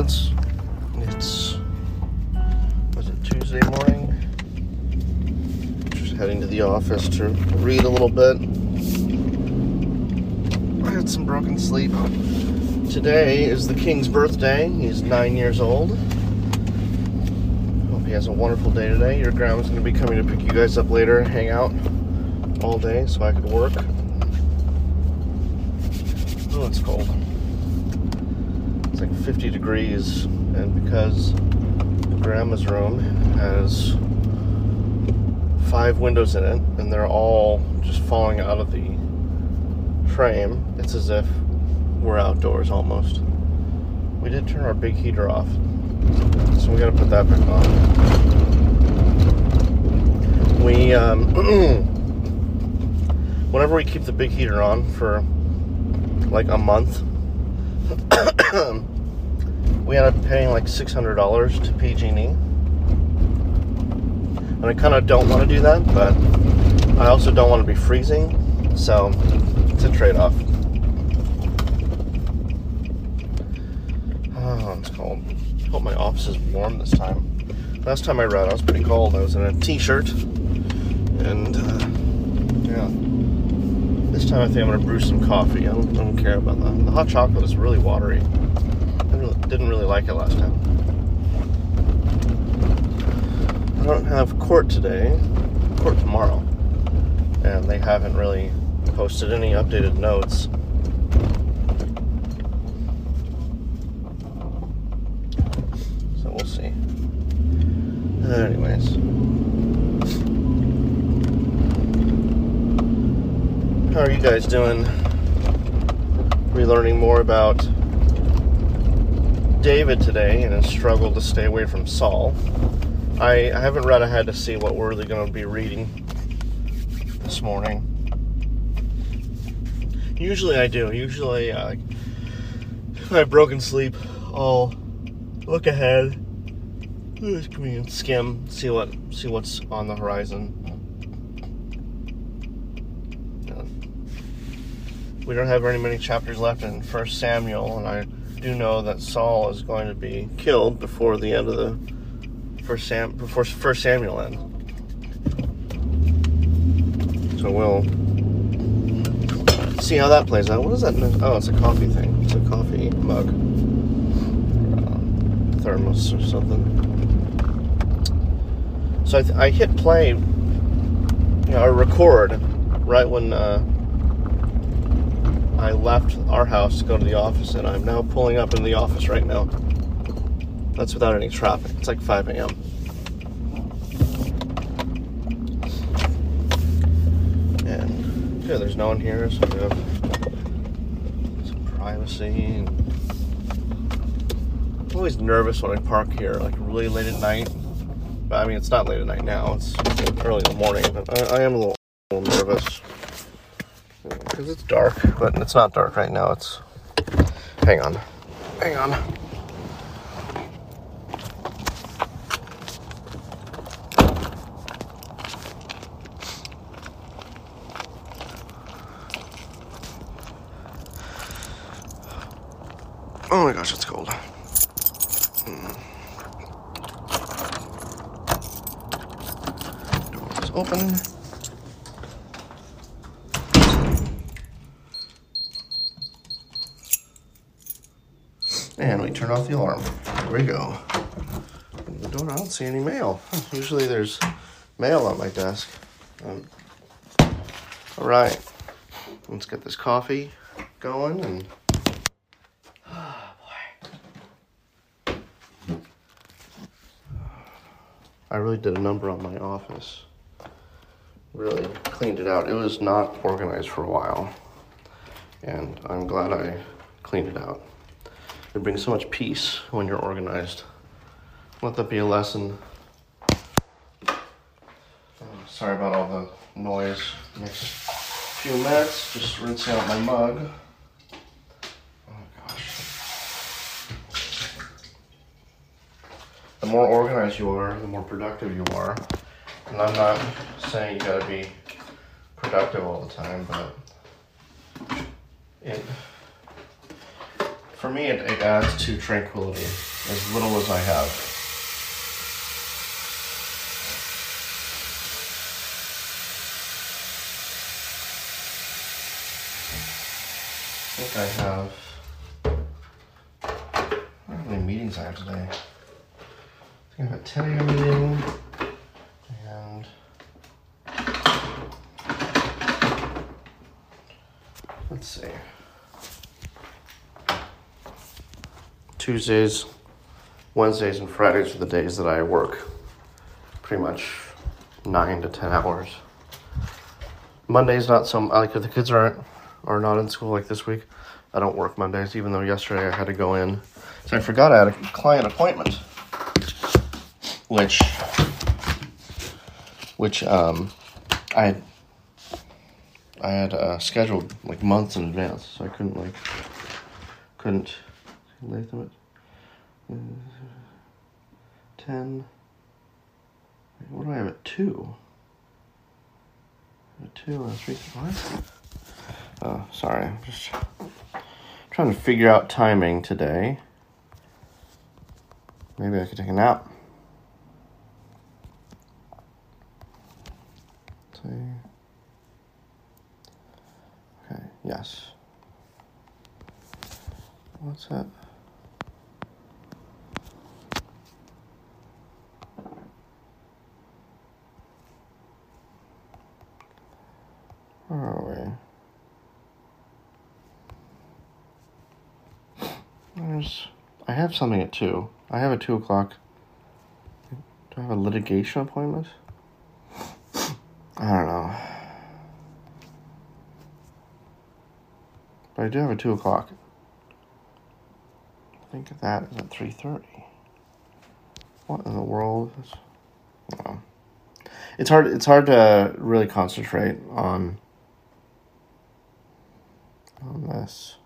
It's was it Tuesday morning? Just heading to the office to read a little bit. I had some broken sleep. Today is the king's birthday. He's nine years old. Hope he has a wonderful day today. Your grandma's to be coming to pick you guys up later, and hang out all day so I could work. Oh, it's cold. It's like 50 degrees, and because grandma's room has five windows in it, and they're all just falling out of the frame, it's as if we're outdoors almost. We did turn our big heater off, so we gotta put that back on. We, um, whenever we keep the big heater on for like a month, we end up paying like $600 to PG&E. And I kind of don't want to do that, but I also don't want to be freezing, so it's a trade-off. Oh, it's cold. Hope my office is warm this time. Last time I read, I was pretty cold. I was in a t-shirt, and uh, yeah. This time I think I'm gonna brew some coffee. I don't, I don't care about that. The hot chocolate is really watery. Didn't really like it last time. I don't have court today. Court tomorrow, and they haven't really posted any updated notes. So we'll see. Anyways. How are you guys doing? Relearning more about David today and his struggle to stay away from Saul. I, I haven't read ahead to see what we're really going to be reading this morning. Usually I do. Usually, uh, I have broken sleep, I'll look ahead, skim, see what see what's on the horizon. we don't have very many chapters left in First Samuel, and I do know that Saul is going to be killed before the end of the First Sam before First Samuel ends. So we'll see how that plays out. What is that? Oh, it's a coffee thing. It's a coffee mug, uh, thermos or something. So I, th- I hit play, you know, or record right when. Uh, I left our house to go to the office, and I'm now pulling up in the office right now. That's without any traffic. It's like 5 a.m. And yeah, there's no one here, so we have some privacy. I'm always nervous when I park here, like really late at night. But I mean, it's not late at night now; it's early in the morning. But I, I am a little, a little nervous because it's dark, but it's not dark right now. It's. Hang on. Hang on. Oh my gosh, it's cold. Hmm. Door is open. And we turn off the alarm. Here we go. The door, I don't see any mail. Usually there's mail on my desk. Um, all right, let's get this coffee going and. Oh boy. I really did a number on my office. Really cleaned it out. It was not organized for a while, and I'm glad I cleaned it out. It brings so much peace when you're organized. Let that be a lesson. Sorry about all the noise. Next few minutes, just rinsing out my mug. Oh gosh. The more organized you are, the more productive you are. And I'm not saying you gotta be productive all the time, but it for me, it, it adds to tranquility, as little as I have. Think I have. I how many meetings I have today. I think I have a 10 a.m. meeting and let's see. Tuesdays, Wednesdays, and Fridays are the days that I work pretty much nine to 10 hours. Monday's not some like if the kids aren't are not in school like this week. I don't work Mondays, even though yesterday I had to go in. So I forgot I had a client appointment, which, which um, I had, I had uh, scheduled like months in advance, so I couldn't like, couldn't. Latham it. Ten. What do I have at two? At two and three. What? Oh, sorry. I'm just trying to figure out timing today. Maybe I could take a nap. Okay, yes. What's that? Where are we? I have something at two. I have a two o'clock. Do I have a litigation appointment? I don't know. But I do have a two o'clock. I think that is at three thirty. What in the world is? Well, it's hard. It's hard to really concentrate on on this.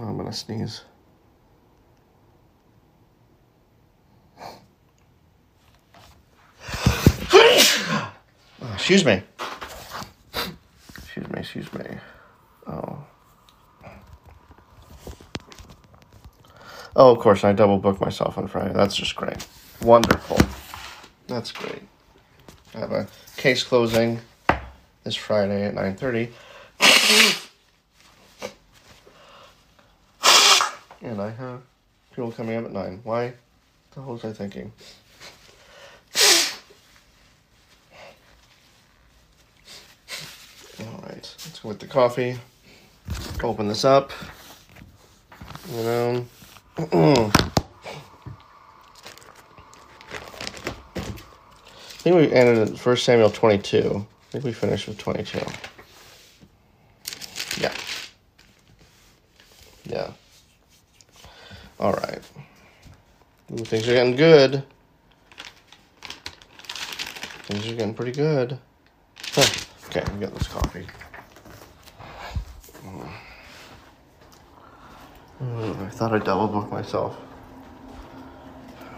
Oh, I'm gonna sneeze. Ah, excuse me. Excuse me, excuse me. Oh. Oh, of course, I double booked myself on Friday. That's just great. Wonderful. That's great. I have a case closing this Friday at 9.30. and I have people coming up at 9. Why the hell was I thinking? Alright, let's go with the coffee. Open this up. You know. I think we ended at 1 Samuel 22. I think we finished with 22. Yeah. Yeah. All right. Ooh, things are getting good. Things are getting pretty good. Huh. Okay, we got this coffee. I thought I double booked myself.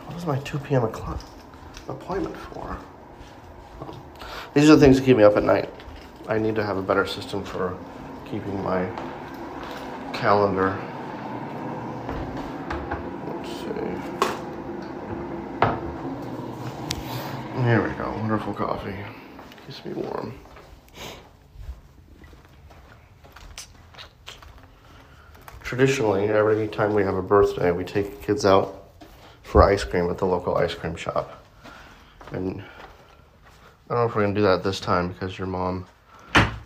What is my 2 p.m. appointment for? Oh. These are the things that keep me up at night. I need to have a better system for keeping my calendar Here we go. Wonderful coffee. Keeps me warm. Traditionally, every time we have a birthday, we take kids out for ice cream at the local ice cream shop. And I don't know if we're to do that this time because your mom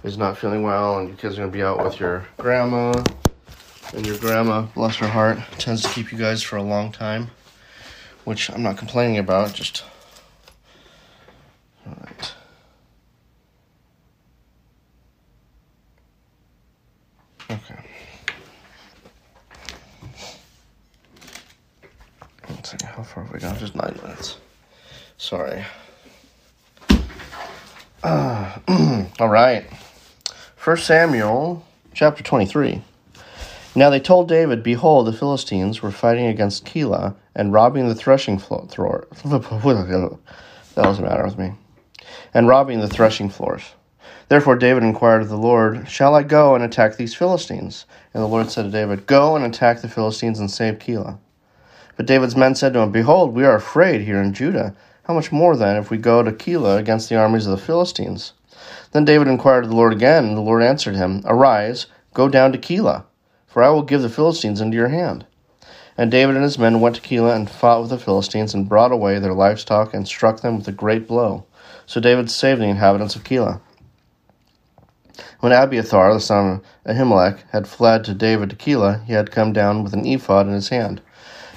is not feeling well and your kids are to be out with your grandma. And your grandma, bless her heart, tends to keep you guys for a long time, which I'm not complaining about, just all right. Okay. Let's see, how far have we gone? Just nine minutes. Sorry. Uh, all right. First Samuel chapter 23. Now they told David, Behold, the Philistines were fighting against Keilah and robbing the threshing floor. That doesn't matter with me and robbing the threshing floors. Therefore David inquired of the Lord, Shall I go and attack these Philistines? And the Lord said to David, Go and attack the Philistines and save Keilah. But David's men said to him, Behold, we are afraid here in Judah. How much more then if we go to Keilah against the armies of the Philistines? Then David inquired of the Lord again, and the Lord answered him, Arise, go down to Keilah, for I will give the Philistines into your hand. And David and his men went to Keilah and fought with the Philistines, and brought away their livestock, and struck them with a great blow. So David saved the inhabitants of Keilah. When Abiathar, the son of Ahimelech, had fled to David to Keilah, he had come down with an ephod in his hand.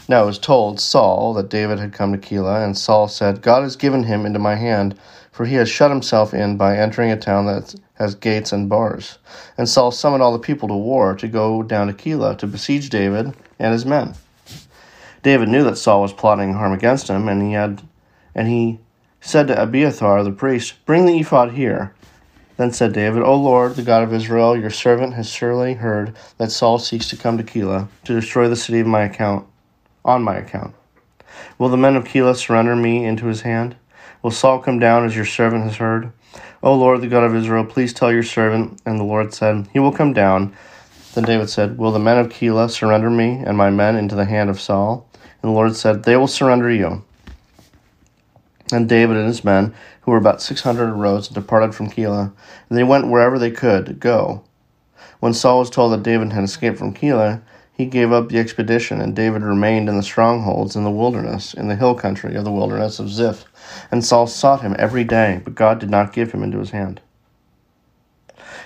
Now it was told Saul that David had come to Keilah, and Saul said, God has given him into my hand, for he has shut himself in by entering a town that has gates and bars. And Saul summoned all the people to war to go down to Keilah to besiege David and his men. David knew that Saul was plotting harm against him, and he had and he said to Abiathar the priest, Bring the ephod here. Then said David, O Lord, the God of Israel, your servant has surely heard that Saul seeks to come to Keilah to destroy the city of my account on my account. Will the men of Keilah surrender me into his hand? Will Saul come down as your servant has heard? O Lord, the God of Israel, please tell your servant. And the Lord said, He will come down. Then David said, Will the men of Keilah surrender me and my men into the hand of Saul? And the Lord said, They will surrender you. And David and his men, who were about six hundred, arose and departed from Keilah, and they went wherever they could go. When Saul was told that David had escaped from Keilah, he gave up the expedition, and David remained in the strongholds in the wilderness, in the hill country of the wilderness of Ziph. And Saul sought him every day, but God did not give him into his hand.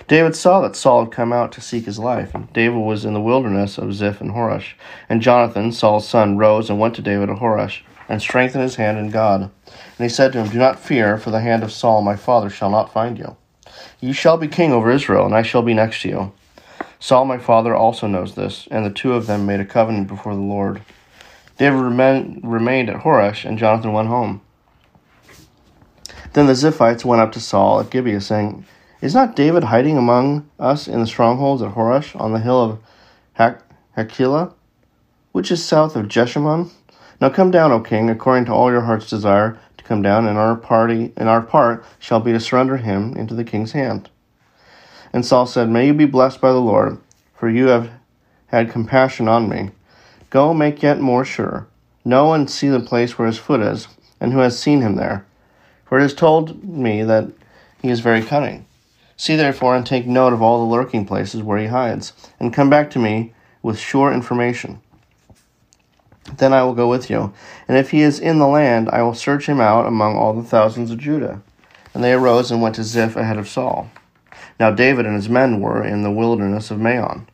David saw that Saul had come out to seek his life, and David was in the wilderness of Ziph and Horesh. And Jonathan, Saul's son, rose and went to David at Horesh, and strengthened his hand in God. And he said to him, Do not fear, for the hand of Saul my father shall not find you. You shall be king over Israel, and I shall be next to you. Saul my father also knows this, and the two of them made a covenant before the Lord. David remained at Horesh, and Jonathan went home. Then the Ziphites went up to Saul at Gibeah, saying, Is not David hiding among us in the strongholds at Horesh on the hill of Hachilah, which is south of Jeshimon? Now come down, O king, according to all your heart's desire to come down, and our party and our part shall be to surrender him into the king's hand. And Saul said, May you be blessed by the Lord, for you have had compassion on me. Go make yet more sure. Know and see the place where his foot is, and who has seen him there. For it is told me that he is very cunning. See therefore and take note of all the lurking places where he hides, and come back to me with sure information. Then I will go with you, and if he is in the land, I will search him out among all the thousands of Judah. And they arose and went to Ziph ahead of Saul. Now David and his men were in the wilderness of Maon,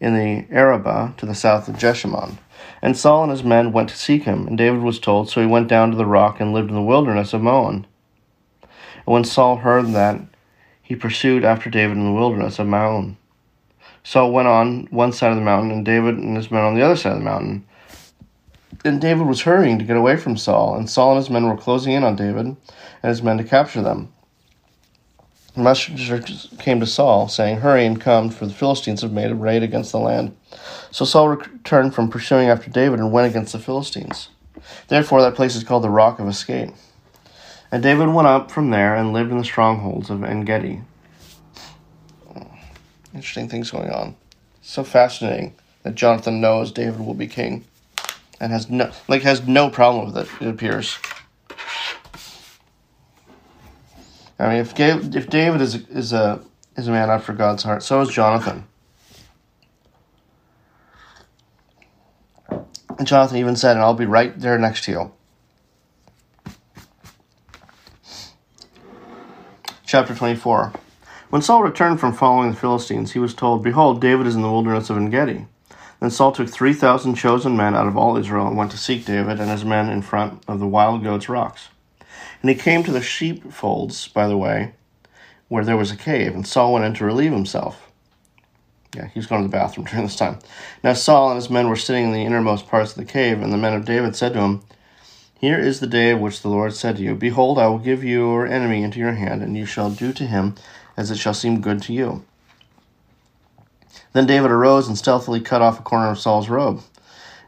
in the Arabah to the south of Jeshimon. And Saul and his men went to seek him, and David was told, so he went down to the rock and lived in the wilderness of Maon. And when Saul heard that, he pursued after David in the wilderness of Maon. Saul went on one side of the mountain, and David and his men on the other side of the mountain. And David was hurrying to get away from Saul, and Saul and his men were closing in on David and his men to capture them. The messenger came to Saul, saying, Hurry and come, for the Philistines have made a raid against the land. So Saul returned from pursuing after David and went against the Philistines. Therefore, that place is called the Rock of Escape. And David went up from there and lived in the strongholds of En Gedi. Interesting things going on. So fascinating that Jonathan knows David will be king and has no like has no problem with it. It appears. I mean, if if David is is a is a man after God's heart, so is Jonathan. And Jonathan even said, "And I'll be right there next to you." Chapter twenty four. When Saul returned from following the Philistines, he was told, "Behold, David is in the wilderness of En Gedi." Then Saul took three thousand chosen men out of all Israel and went to seek David and his men in front of the wild goats' rocks. And he came to the sheepfolds, by the way, where there was a cave, and Saul went in to relieve himself. Yeah, he was going to the bathroom during this time. Now Saul and his men were sitting in the innermost parts of the cave, and the men of David said to him, Here is the day of which the Lord said to you, Behold, I will give your enemy into your hand, and you shall do to him as it shall seem good to you. Then David arose and stealthily cut off a corner of Saul's robe.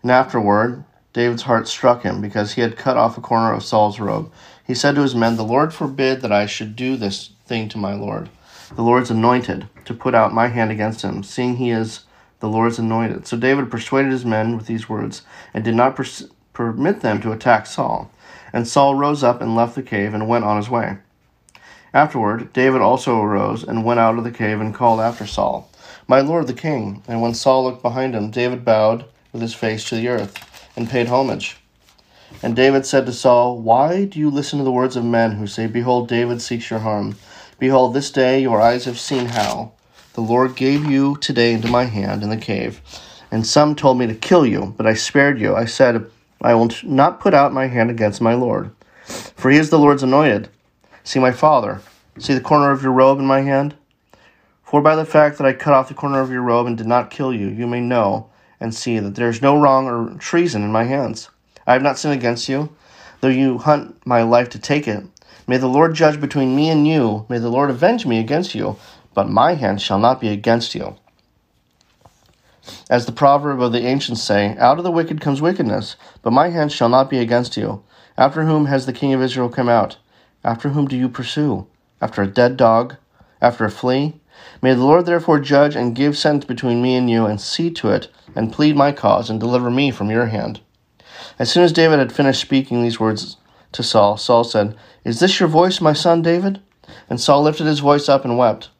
And afterward, David's heart struck him, because he had cut off a corner of Saul's robe. He said to his men, The Lord forbid that I should do this thing to my Lord. the Lord's anointed, to put out my hand against him, seeing he is the Lord's anointed. So David persuaded his men with these words, and did not pers- permit them to attack Saul. And Saul rose up and left the cave and went on his way. Afterward, David also arose and went out of the cave and called after Saul, My lord the king. And when Saul looked behind him, David bowed with his face to the earth and paid homage. And David said to Saul, Why do you listen to the words of men who say, Behold, David seeks your harm? Behold, this day your eyes have seen how the Lord gave you today into my hand in the cave. And some told me to kill you, but I spared you. I said, I will not put out my hand against my Lord. For he is the Lord's anointed. See my father. See the corner of your robe in my hand? For by the fact that I cut off the corner of your robe and did not kill you, you may know and see that there is no wrong or treason in my hands. I have not sinned against you, though you hunt my life to take it. May the Lord judge between me and you. May the Lord avenge me against you, but my hand shall not be against you. As the proverb of the ancients say, out of the wicked comes wickedness, but my hand shall not be against you. After whom has the king of Israel come out? After whom do you pursue? After a dead dog? After a flea? May the Lord therefore judge and give sentence between me and you, and see to it, and plead my cause, and deliver me from your hand. As soon as David had finished speaking these words to Saul, Saul said, Is this your voice, my son David? And Saul lifted his voice up and wept.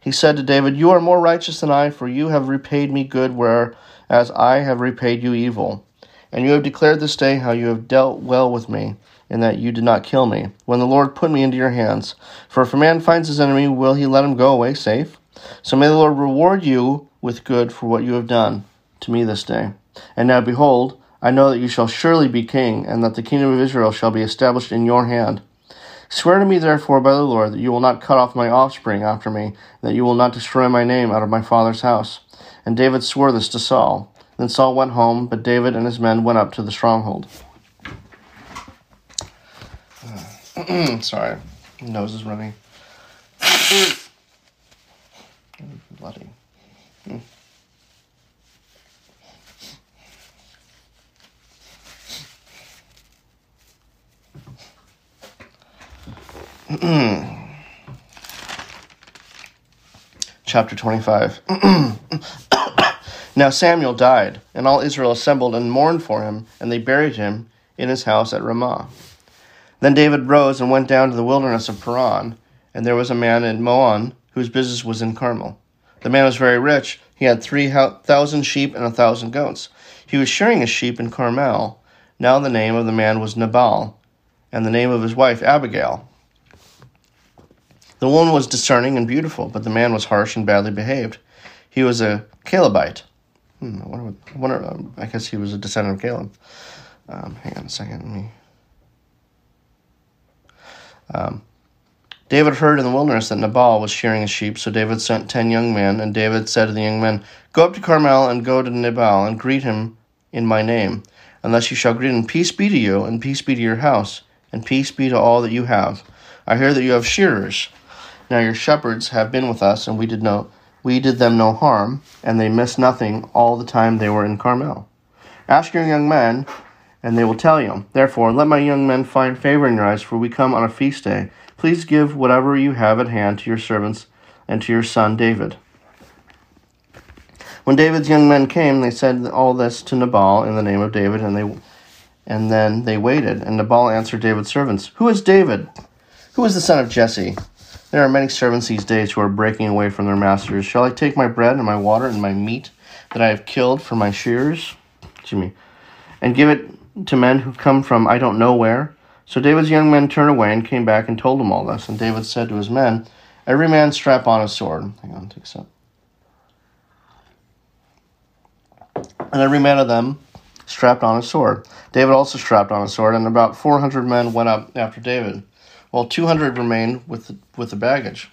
He said to David, You are more righteous than I, for you have repaid me good, whereas I have repaid you evil. And you have declared this day how you have dealt well with me, in that you did not kill me, when the Lord put me into your hands. For if a man finds his enemy, will he let him go away safe? So may the Lord reward you with good for what you have done to me this day. And now behold, I know that you shall surely be king, and that the kingdom of Israel shall be established in your hand. Swear to me, therefore, by the Lord, that you will not cut off my offspring after me, that you will not destroy my name out of my father's house. And David swore this to Saul. Then Saul went home, but David and his men went up to the stronghold. Sorry, nose is running. Bloody. Chapter 25. now Samuel died, and all Israel assembled and mourned for him, and they buried him in his house at Ramah. Then David rose and went down to the wilderness of Paran, and there was a man in Maon whose business was in Carmel. The man was very rich. He had three thousand sheep and a thousand goats. He was shearing his sheep in Carmel. Now the name of the man was Nabal, and the name of his wife Abigail. The woman was discerning and beautiful, but the man was harsh and badly behaved. He was a Calebite. Hmm, I, wonder, I, wonder, um, I guess he was a descendant of Caleb. Um, hang on a second. Let me. Um, David heard in the wilderness that Nabal was shearing his sheep, so David sent ten young men, and David said to the young men, Go up to Carmel and go to Nabal and greet him in my name. Unless you shall greet him, peace be to you, and peace be to your house, and peace be to all that you have. I hear that you have shearers. Now your shepherds have been with us, and we did no we did them no harm, and they missed nothing all the time they were in Carmel. Ask your young men, and they will tell you. Therefore, let my young men find favor in your eyes, for we come on a feast day. Please give whatever you have at hand to your servants and to your son David. When David's young men came, they said all this to Nabal in the name of David, and they and then they waited. And Nabal answered David's servants, Who is David? Who is the son of Jesse? There are many servants these days who are breaking away from their masters. Shall I take my bread and my water and my meat that I have killed for my shears? Excuse me. And give it to men who come from I don't know where? So David's young men turned away and came back and told him all this. And David said to his men, Every man strap on a sword. Hang on, take a sip. And every man of them strapped on a sword. David also strapped on a sword, and about 400 men went up after David while 200 remained with the, with the baggage.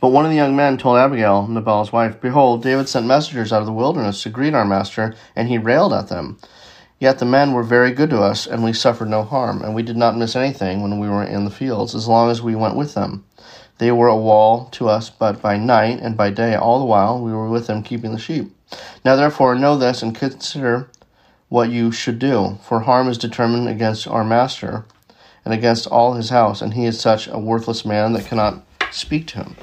But one of the young men told Abigail, Nabal's wife, Behold, David sent messengers out of the wilderness to greet our master, and he railed at them. Yet the men were very good to us, and we suffered no harm, and we did not miss anything when we were in the fields, as long as we went with them. They were a wall to us, but by night and by day all the while we were with them keeping the sheep. Now therefore know this and consider what you should do, for harm is determined against our master and against all his house, and he is such a worthless man that cannot speak to him,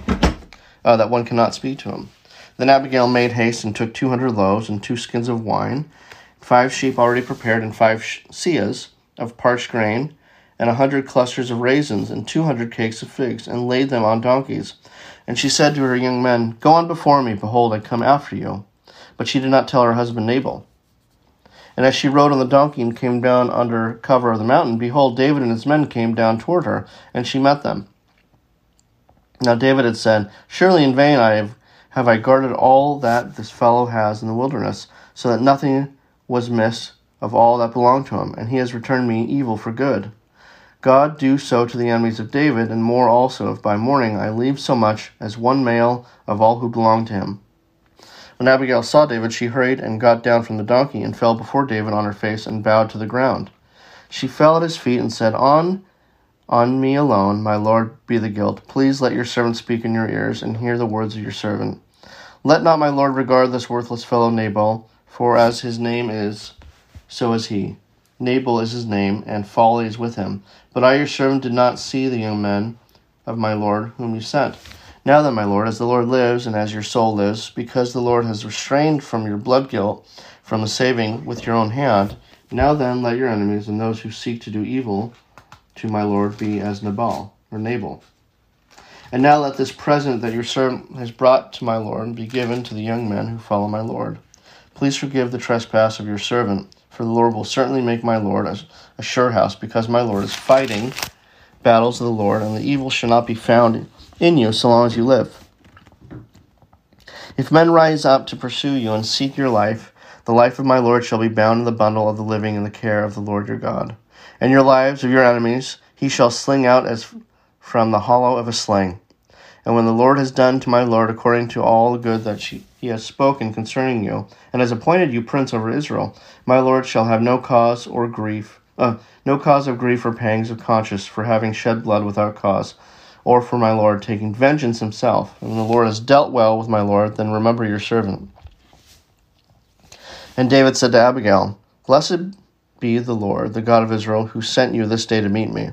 uh, that one cannot speak to him. Then Abigail made haste and took two hundred loaves and two skins of wine, five sheep already prepared, and five seahs of parched grain, and a hundred clusters of raisins, and two hundred cakes of figs, and laid them on donkeys. And she said to her young men, Go on before me, behold, I come after you. But she did not tell her husband Nabal. And as she rode on the donkey and came down under cover of the mountain, behold, David and his men came down toward her, and she met them. Now David had said, Surely in vain I have have I guarded all that this fellow has in the wilderness, so that nothing was miss of all that belonged to him, and he has returned me evil for good. God do so to the enemies of David, and more also, if by morning I leave so much as one male of all who belong to him. When Abigail saw David, she hurried and got down from the donkey, and fell before David on her face, and bowed to the ground. She fell at his feet, and said, On on me alone, my Lord, be the guilt. Please let your servant speak in your ears, and hear the words of your servant. Let not my Lord regard this worthless fellow Nabal, for as his name is, so is he. Nabal is his name, and folly is with him. But I, your servant, did not see the young men of my Lord whom you sent. Now then, my Lord, as the Lord lives, and as your soul lives, because the Lord has restrained from your blood guilt, from the saving with your own hand, now then let your enemies and those who seek to do evil to my Lord be as Nabal or Nabal. And now let this present that your servant has brought to my Lord be given to the young men who follow my Lord. Please forgive the trespass of your servant, for the Lord will certainly make my Lord a, a sure house, because my Lord is fighting battles of the Lord, and the evil shall not be found in you so long as you live. If men rise up to pursue you and seek your life, the life of my Lord shall be bound in the bundle of the living in the care of the Lord your God and your lives of your enemies he shall sling out as from the hollow of a sling. And when the Lord has done to my Lord according to all the good that she, he has spoken concerning you, and has appointed you prince over Israel, my Lord shall have no cause or grief, uh, no cause of grief or pangs of conscience for having shed blood without cause, or for my Lord taking vengeance himself. And when the Lord has dealt well with my Lord, then remember your servant. And David said to Abigail, Blessed be the Lord, the God of Israel, who sent you this day to meet me.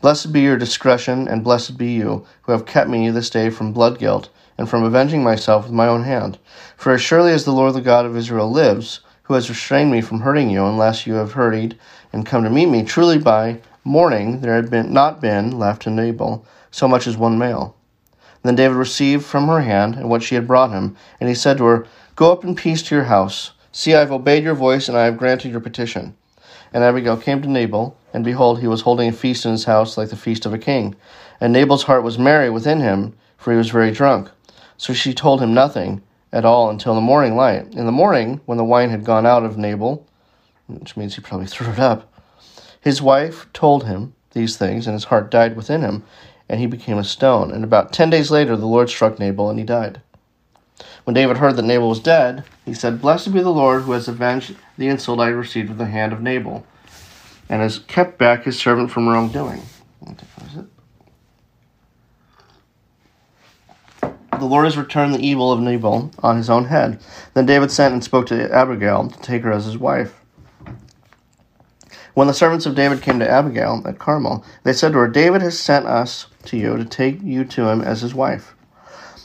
Blessed be your discretion, and blessed be you, who have kept me this day from blood guilt, and from avenging myself with my own hand. For as surely as the Lord the God of Israel lives, who has restrained me from hurting you, unless you have hurried and come to meet me, truly by morning there had been not been left in Nabal so much as one male. Then David received from her hand what she had brought him, and he said to her, Go up in peace to your house. See, I have obeyed your voice, and I have granted your petition. And Abigail came to Nabal, and behold, he was holding a feast in his house like the feast of a king. And Nabal's heart was merry within him, for he was very drunk. So she told him nothing at all until the morning light. In the morning, when the wine had gone out of Nabal, which means he probably threw it up, his wife told him these things, and his heart died within him, and he became a stone. And about ten days later, the Lord struck Nabal, and he died. When David heard that Nabal was dead, he said, Blessed be the Lord who has avenged the insult I received at the hand of Nabal, and has kept back his servant from wrongdoing. The Lord has returned the evil of Nabal on his own head. Then David sent and spoke to Abigail to take her as his wife. When the servants of David came to Abigail at Carmel, they said to her, David has sent us to you to take you to him as his wife.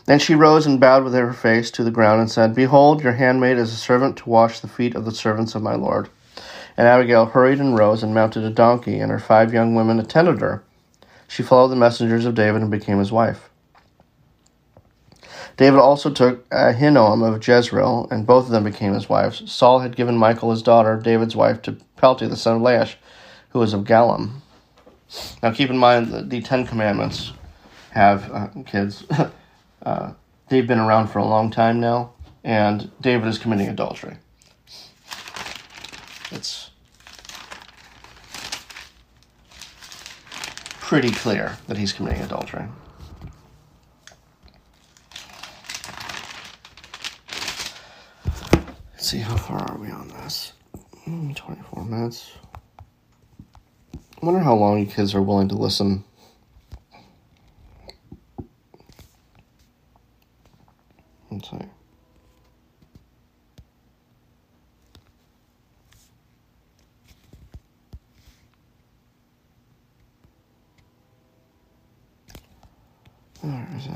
Then she rose and bowed with her face to the ground and said, Behold, your handmaid is a servant to wash the feet of the servants of my Lord. And Abigail hurried and rose and mounted a donkey, and her five young women attended her. She followed the messengers of David and became his wife. David also took Ahinoam of Jezreel, and both of them became his wives. Saul had given Michal his daughter, David's wife, to Palti the son of Laish, who was of Gallim. Now keep in mind that the Ten Commandments have uh, kids. Uh, they've been around for a long time now, and David is committing adultery. It's pretty clear that he's committing adultery. See, how far are we on this? Hmm, 24 minutes. I wonder how long you kids are willing to listen Let's see. Alright, is it?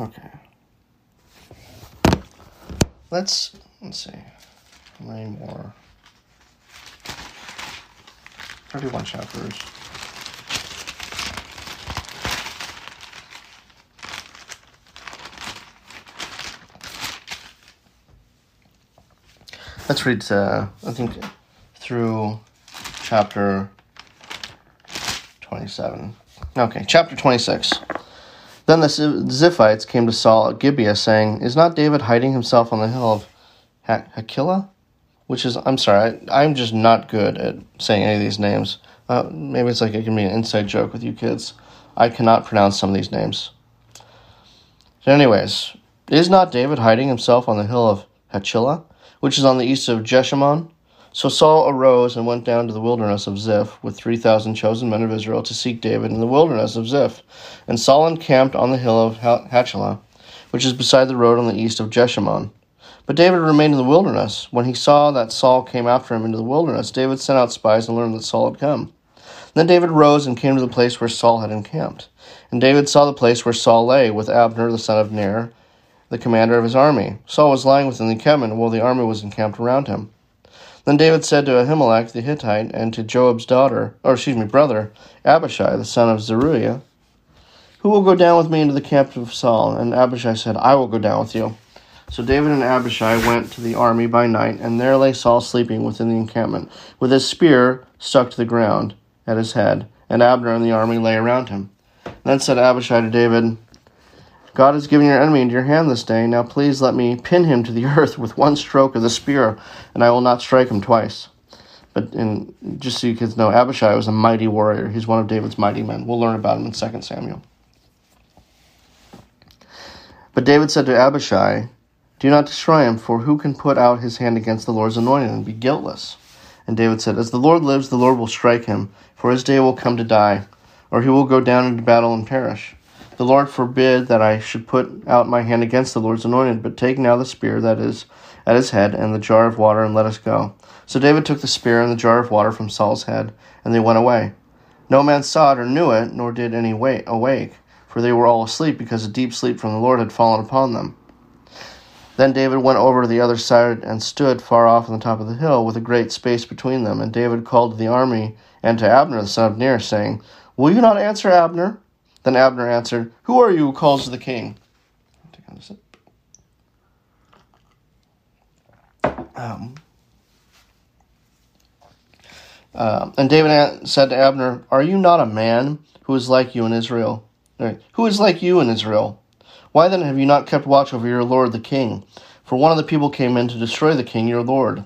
Okay. Let's let's see. How many more? Thirty-one chapters. Let's read. Uh, I think through chapter twenty-seven. Okay, chapter twenty-six. Then the Ziphites came to Saul at Gibeah, saying, Is not David hiding himself on the hill of Hachilah? Which is, I'm sorry, I, am just not good at saying any of these names. Uh, maybe it's like it can be an inside joke with you kids. I cannot pronounce some of these names. So anyways, is not David hiding himself on the hill of Hachilah, which is on the east of Jeshimon? So Saul arose and went down to the wilderness of Ziph with three thousand chosen men of Israel to seek David in the wilderness of Ziph. And Saul encamped on the hill of Hachilah, which is beside the road on the east of Jeshimon. But David remained in the wilderness. When he saw that Saul came after him into the wilderness, David sent out spies and learned that Saul had come. Then David rose and came to the place where Saul had encamped. And David saw the place where Saul lay, with Abner the son of Ner, the commander of his army. Saul was lying within the encampment, while the army was encamped around him. Then David said to Ahimelech the Hittite and to Joab's daughter, or excuse me, brother, Abishai the son of Zeruiah, Who will go down with me into the camp of Saul? And Abishai said, I will go down with you. So David and Abishai went to the army by night, and there lay Saul sleeping within the encampment, with his spear stuck to the ground at his head, and Abner and the army lay around him. Then said Abishai to David, God has given your enemy into your hand this day. Now please let me pin him to the earth with one stroke of the spear, and I will not strike him twice. But in, just so you kids know, Abishai was a mighty warrior. He's one of David's mighty men. We'll learn about him in 2 Samuel. But David said to Abishai, Do not destroy him, for who can put out his hand against the Lord's anointed and be guiltless? And David said, As the Lord lives, the Lord will strike him, for his day will come to die, or he will go down into battle and perish. The Lord forbid that I should put out my hand against the Lord's anointed, but take now the spear that is at his head and the jar of water, and let us go. So David took the spear and the jar of water from Saul's head, and they went away. No man saw it or knew it, nor did any wait, awake, for they were all asleep, because a deep sleep from the Lord had fallen upon them. Then David went over to the other side and stood far off on the top of the hill, with a great space between them. And David called to the army and to Abner the son of Ner, saying, Will you not answer, Abner? Then Abner answered, Who are you who calls to the king? Um, uh, and David said to Abner, Are you not a man who is like you in Israel? Who is like you in Israel? Why then have you not kept watch over your lord the king? For one of the people came in to destroy the king your lord.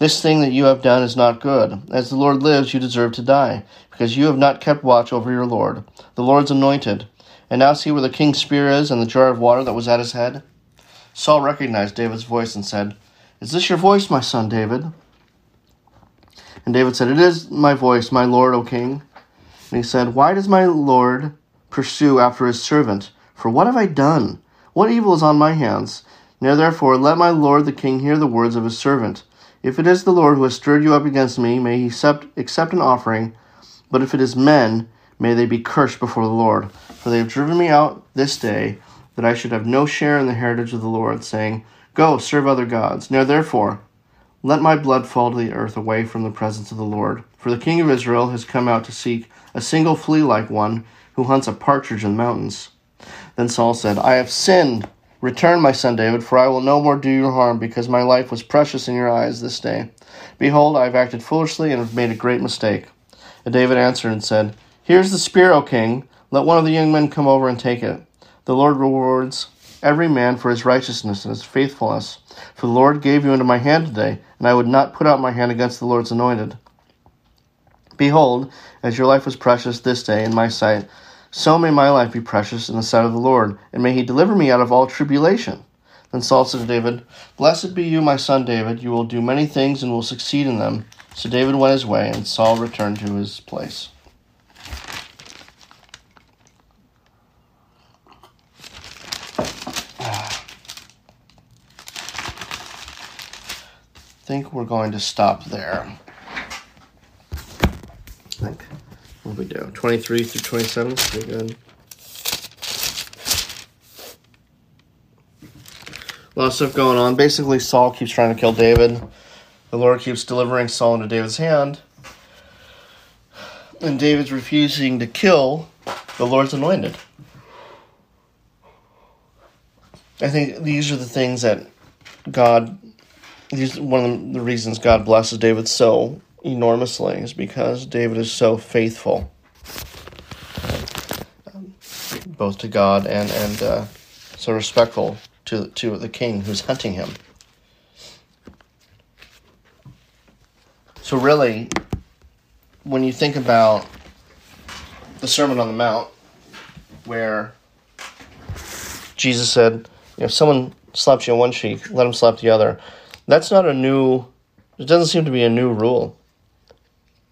This thing that you have done is not good. As the Lord lives, you deserve to die, because you have not kept watch over your Lord, the Lord's anointed. And now see where the king's spear is and the jar of water that was at his head? Saul recognized David's voice and said, Is this your voice, my son David? And David said, It is my voice, my Lord, O king. And he said, Why does my Lord pursue after his servant? For what have I done? What evil is on my hands? Now therefore let my Lord the king hear the words of his servant. If it is the Lord who has stirred you up against me, may he accept, accept an offering. But if it is men, may they be cursed before the Lord. For they have driven me out this day, that I should have no share in the heritage of the Lord, saying, Go, serve other gods. Now therefore, let my blood fall to the earth away from the presence of the Lord. For the king of Israel has come out to seek a single flea like one who hunts a partridge in the mountains. Then Saul said, I have sinned. Return, my son David, for I will no more do you harm, because my life was precious in your eyes this day. Behold, I have acted foolishly and have made a great mistake. And David answered and said, Here is the spear, O king. Let one of the young men come over and take it. The Lord rewards every man for his righteousness and his faithfulness. For the Lord gave you into my hand today, and I would not put out my hand against the Lord's anointed. Behold, as your life was precious this day in my sight, so may my life be precious in the sight of the Lord, and may he deliver me out of all tribulation. Then Saul said to David, Blessed be you, my son David. You will do many things and will succeed in them. So David went his way, and Saul returned to his place. I think we're going to stop there. What we do? 23 through 27, pretty good. A lot of stuff going on. Basically, Saul keeps trying to kill David. The Lord keeps delivering Saul into David's hand. And David's refusing to kill the Lord's anointed. I think these are the things that God, these one of the reasons God blesses David so enormously is because David is so faithful, um, both to God and and uh, so respectful to to the king who's hunting him. So really, when you think about the Sermon on the Mount, where Jesus said, if someone slaps you on one cheek, let him slap the other. That's not a new, it doesn't seem to be a new rule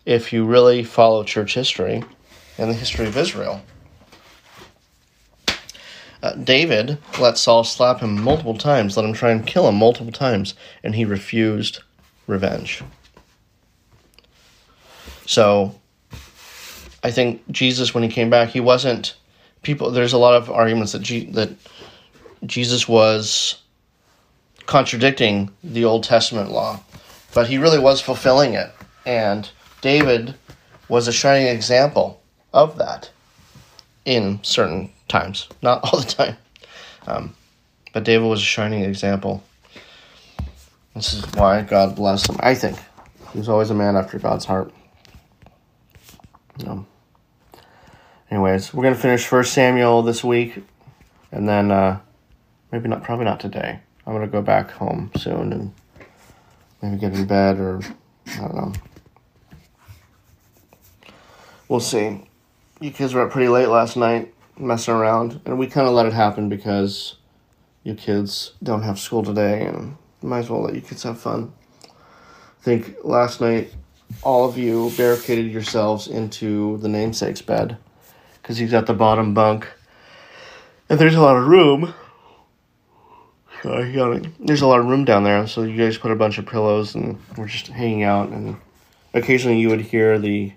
if you really follow church history and the history of Israel. Uh, David let Saul slap him multiple times, let him try and kill him multiple times, and he refused revenge. So, I think Jesus, when he came back, he wasn't. People, there's a lot of arguments that G, that Jesus was contradicting the Old Testament law, but he really was fulfilling it. And David was a shining example of that in certain times, not all the time. Um, but David was a shining example. This is why God blessed him. I think he was always a man after God's heart. Um, anyways, we're gonna finish First Samuel this week, and then uh, maybe not, probably not today. I'm gonna go back home soon and maybe get in bed or I don't know. We'll see. You kids were up pretty late last night messing around, and we kind of let it happen because you kids don't have school today, and might as well let you kids have fun. I think last night all of you barricaded yourselves into the namesake's bed because he's at the bottom bunk, and there's a lot of room uh, Sorry, There's a lot of room down there, so you guys put a bunch of pillows and we're just hanging out. And occasionally you would hear the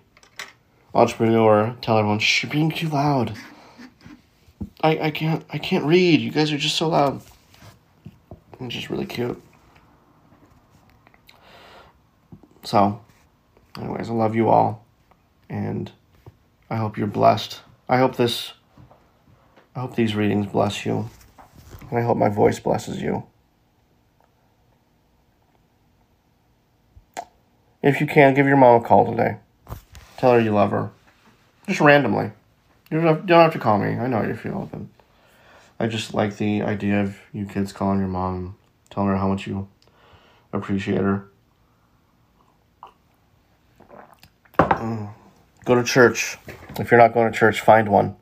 entrepreneur tell everyone, "Shh, you're being too loud. I, I can't I can't read. You guys are just so loud." It's just really cute. So, anyways, I love you all, and I hope you're blessed. I hope this. I hope these readings bless you. And I hope my voice blesses you. If you can, give your mom a call today. Tell her you love her. Just randomly. You don't have, don't have to call me. I know how you feel. But I just like the idea of you kids calling your mom telling her how much you appreciate her. Mm. Go to church. If you're not going to church, find one.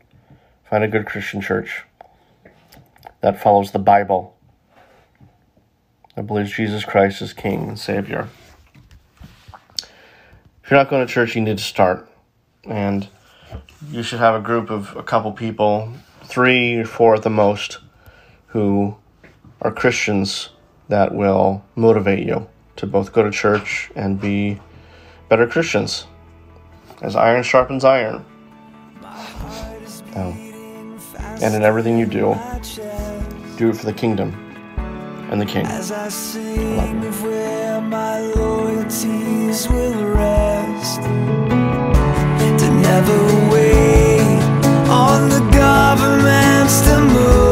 Find a good Christian church that follows the Bible, that believes Jesus Christ is King and Savior. If you're not going to church, you need to start. And you should have a group of a couple people, three or four at the most, who are Christians that will motivate you to both go to church and be better Christians. As iron sharpens iron. Um, and in everything you do, do it for the kingdom and the king. As I sing where my loyalties will rest, to never wait on the governments to move